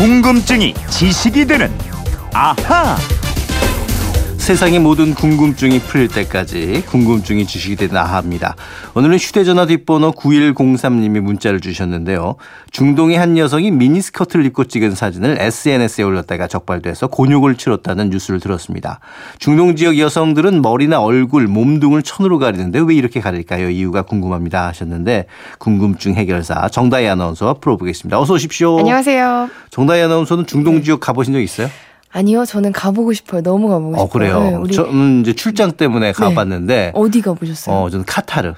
궁금증이 지식이 되는 아하. 세상의 모든 궁금증이 풀릴 때까지 궁금증이 지식이 되는 아하입니다. 오늘은 휴대전화 뒷번호 9103님이 문자를 주셨는데요. 중동의 한 여성이 미니스커트를 입고 찍은 사진을 SNS에 올렸다가 적발돼서 곤욕을 치렀다는 뉴스를 들었습니다. 중동 지역 여성들은 머리나 얼굴, 몸둥을 천으로 가리는데 왜 이렇게 가릴까요? 이유가 궁금합니다 하셨는데 궁금증 해결사 정다희 아나운서와 풀어보겠습니다. 어서 오십시오. 안녕하세요. 정다희 아나운서는 중동 지역 가보신 적 있어요? 아니요, 저는 가보고 싶어요. 너무 가보고 싶어요. 어, 그래요. 네, 우리 저는 이제 출장 때문에 가봤는데 어디 가보셨어요? 어, 저는 카타르.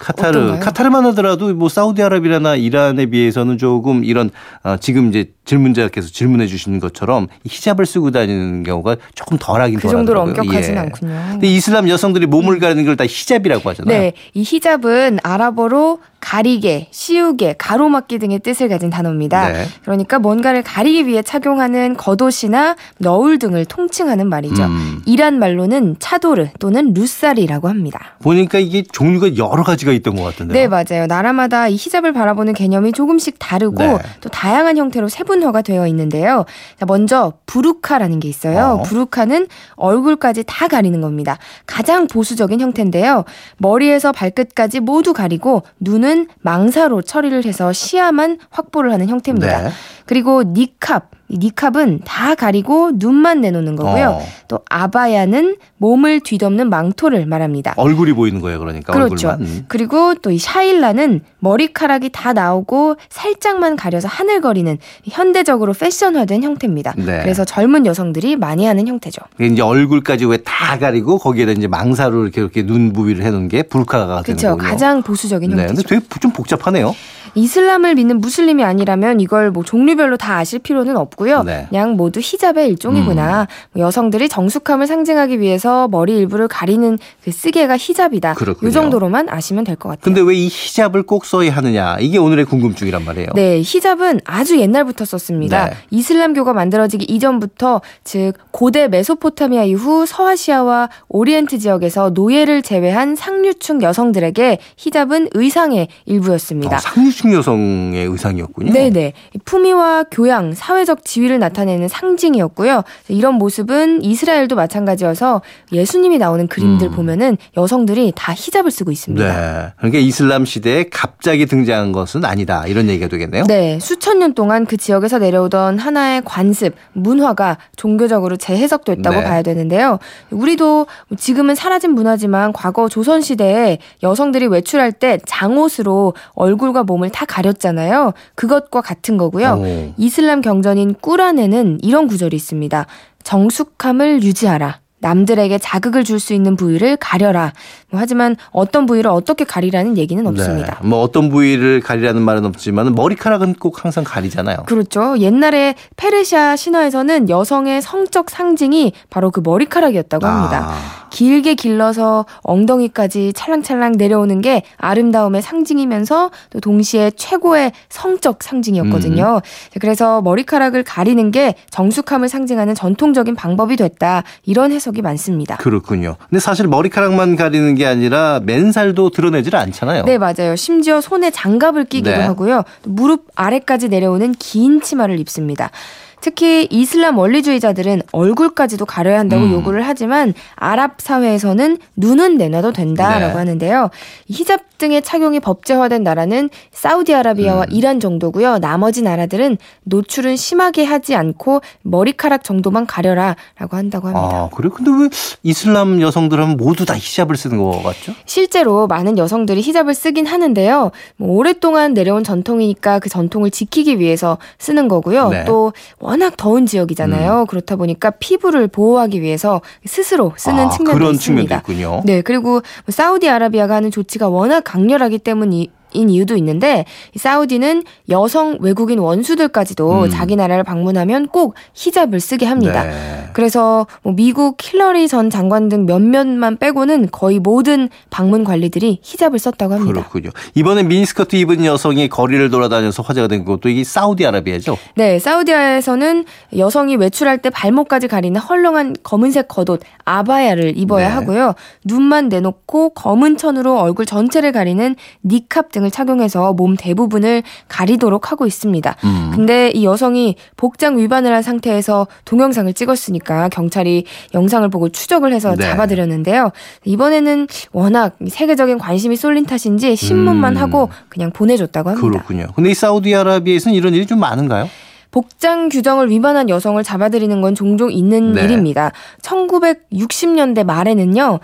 카타르, 어떤가요? 카타르만 하더라도 뭐 사우디아라비아나 이란에 비해서는 조금 이런 어, 지금 이제 질문자께서 질문해 주시는 것처럼 히잡을 쓰고 다니는 경우가 조금 덜하긴 그 정도로. 엄격하진 예. 않군요. 근데 이슬람 여성들이 몸을 가리는 걸 다 히잡이라고 하잖아요. 네, 이 히잡은 아랍어로 가리개, 씌우개, 가로막기 등의 뜻을 가진 단어입니다. 네. 그러니까 뭔가를 가리기 위해 착용하는 겉옷이나 너울 등을 통칭하는 말이죠. 음. 이란 말로는 차도르 또는 루사리라고 합니다. 보니까 이게 종류가 여러 가지가 있던 것 같은데요. 네, 맞아요. 나라마다 이 히잡을 바라보는 개념이 조금씩 다르고 네. 또 다양한 형태로 세분화가 되어 있는데요. 자, 먼저 부루카라는 게 있어요. 어. 부루카는 얼굴까지 다 가리는 겁니다. 가장 보수적인 형태인데요. 머리에서 발끝까지 모두 가리고 눈은 망사로 처리를 해서 시야만 확보를 하는 형태입니다. 네. 그리고 니캅 이 니캅은 다 가리고 눈만 내놓는 거고요. 어. 또 아바야는 몸을 뒤덮는 망토를 말합니다. 얼굴이 보이는 거예요, 그러니까 그렇죠. 얼굴만. 음. 그리고 또 이 샤일라는 머리카락이 다 나오고 살짝만 가려서 하늘거리는 현대적으로 패션화된 형태입니다. 네. 그래서 젊은 여성들이 많이 하는 형태죠. 이제 얼굴까지 왜 다 가리고 거기에다 이제 망사로 이렇게 이렇게 눈 부위를 해놓은 게 불카가 되는 그렇죠. 거군요. 가장 보수적인 네, 형태죠. 근데 되게 좀 복잡하네요. 이슬람을 믿는 무슬림이 아니라면 이걸 뭐 종류별로 다 아실 필요는 없고요. 네. 그냥 모두 히잡의 일종이구나. 뭐 여성들이 정숙함을 상징하기 위해서 머리 일부를 가리는 그 쓰개가 히잡이다. 그렇군요. 이 정도로만 아시면 될 것 같아요. 근데 왜 이 히잡을 꼭 써야 하느냐? 이게 오늘의 궁금증이란 말이에요. 네, 히잡은 아주 옛날부터 썼습니다. 네. 이슬람교가 만들어지기 이전부터 즉 고대 메소포타미아 이후 서아시아와 오리엔트 지역에서 노예를 제외한 상류층 여성들에게 히잡은 의상의 일부였습니다. 어, 상류층 여성의 의상이었군요. 네네. 품위와 교양, 사회적 지위를 나타내는 상징이었고요. 이런 모습은 이스라엘도 마찬가지여서 예수님이 나오는 그림들 음. 보면은 여성들이 다 히잡을 쓰고 있습니다. 네. 그러니까 이슬람 시대에 갑자기 등장한 것은 아니다. 이런 얘기가 되겠네요. 네, 수천 년 동안 그 지역에서 내려오던 하나의 관습, 문화가 종교적으로 재해석됐다고 네. 봐야 되는데요. 우리도 지금은 사라진 문화지만 과거 조선 시대에 여성들이 외출할 때 장옷으로 얼굴과 몸을 다 가렸잖아요. 그것과 같은 거고요. 오. 이슬람 경전인 꾸란에는 이런 구절이 있습니다. 정숙함을 유지하라. 남들에게 자극을 줄 수 있는 부위를 가려라. 뭐 하지만 어떤 부위를 어떻게 가리라는 얘기는 없습니다. 네. 뭐 어떤 부위를 가리라는 말은 없지만 머리카락은 꼭 항상 가리잖아요. 그렇죠. 옛날에 페르시아 신화에서는 여성의 성적 상징이 바로 그 머리카락이었다고 합니다. 아, 길게 길러서 엉덩이까지 찰랑찰랑 내려오는 게 아름다움의 상징이면서 또 동시에 최고의 성적 상징이었거든요. 음. 그래서 머리카락을 가리는 게 정숙함을 상징하는 전통적인 방법이 됐다. 이런 해석이 많습니다. 그렇군요. 근데 사실 머리카락만 가리는 게 아니라 맨살도 드러내질 않잖아요. 네, 맞아요. 심지어 손에 장갑을 끼기도 네. 하고요. 또 무릎 아래까지 내려오는 긴 치마를 입습니다. 특히 이슬람 원리주의자들은 얼굴까지도 가려야 한다고 음. 요구를 하지만 아랍 사회에서는 눈은 내놔도 된다라고 네. 하는데요. 이 히잡 등의 착용이 법제화된 나라는 사우디아라비아와 음. 이란 정도고요. 나머지 나라들은 노출은 심하게 하지 않고 머리카락 정도만 가려라라고 한다고 합니다. 아, 그래요? 근데 왜 이슬람 여성들은 모두 다 히잡을 쓰는 것 같죠? 실제로 많은 여성들이 히잡을 쓰긴 하는데요. 뭐 오랫동안 내려온 전통이니까 그 전통을 지키기 위해서 쓰는 거고요. 네. 음. 또 워낙 더운 지역이잖아요. 그렇다 보니까 피부를 보호하기 위해서 스스로 쓰는 아, 측면도 그런 있습니다. 측면도 있군요. 네, 그리고 뭐 사우디아라비아가 하는 조치가 워낙 강렬하기 때문이 인 이유도 있는데 이 사우디는 여성 외국인 원수들까지도 음. 자기 나라를 방문하면 꼭 히잡을 쓰게 합니다. 네. 그래서 뭐 미국 힐러리 전 장관 등 몇몇만 빼고는 거의 모든 방문 관리들이 히잡을 썼다고 합니다. 그렇군요. 이번에 미니스커트 입은 여성이 거리를 돌아다녀서 화제가 된 것도 이게 사우디아라비아죠. 네, 사우디아에서는 여성이 외출할 때 발목까지 가리는 헐렁한 검은색 겉옷 아바야를 입어야 네. 하고요. 눈만 내놓고 검은 천으로 얼굴 전체를 가리는 니캅 등을 등을 착용해서 몸 대부분을 가리도록 하고 있습니다. 음. 근데 이 여성이 복장 위반을 한 상태에서 동영상을 찍었으니까 경찰이 영상을 보고 추적을 해서 네. 잡아들였는데요. 이번에는 워낙 세계적인 관심이 쏠린 탓인지 신문만 음. 하고 그냥 보내줬다고 합니다. 그렇군요. 근데 이 사우디아라비아에서는 이런 일이 좀 많은가요? 복장 규정을 위반한 여성을 잡아들이는 건 종종 있는 네. 일입니다. 1960년대 말에는요.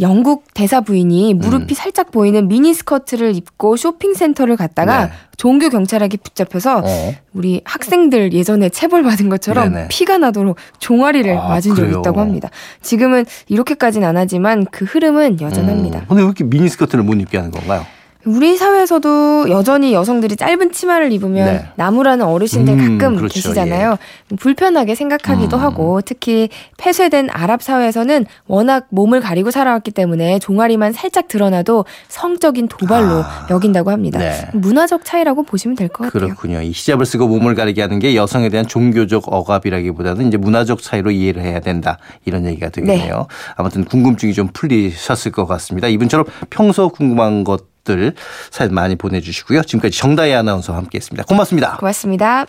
영국 대사 부인이 무릎이 음. 살짝 보이는 미니스커트를 입고 쇼핑센터를 갔다가 네. 종교 경찰에게 붙잡혀서 어. 우리 학생들 예전에 체벌 받은 것처럼 네네. 피가 나도록 종아리를 아, 맞은 적이 있다고 합니다. 지금은 이렇게까지는 안 하지만 그 흐름은 여전합니다. 음. 근데 왜 이렇게 미니스커트를 못 입게 하는 건가요? 우리 사회에서도 여전히 여성들이 짧은 치마를 입으면 네. 나무라는 어르신들 음, 가끔 그렇죠. 계시잖아요. 예. 불편하게 생각하기도 음. 하고 특히 폐쇄된 아랍 사회에서는 워낙 몸을 가리고 살아왔기 때문에 종아리만 살짝 드러나도 성적인 도발로 아. 여긴다고 합니다. 네. 문화적 차이라고 보시면 될 것 같아요. 그렇군요. 이 히잡을 쓰고 몸을 가리게 하는 게 여성에 대한 종교적 억압이라기보다는 이제 문화적 차이로 이해를 해야 된다 이런 얘기가 되겠네요. 네. 아무튼 궁금증이 좀 풀리셨을 것 같습니다. 이분처럼 평소 궁금한 것 들 사연 많이 보내주시고요. 지금까지 정다희 아나운서와 함께했습니다. 고맙습니다. 고맙습니다.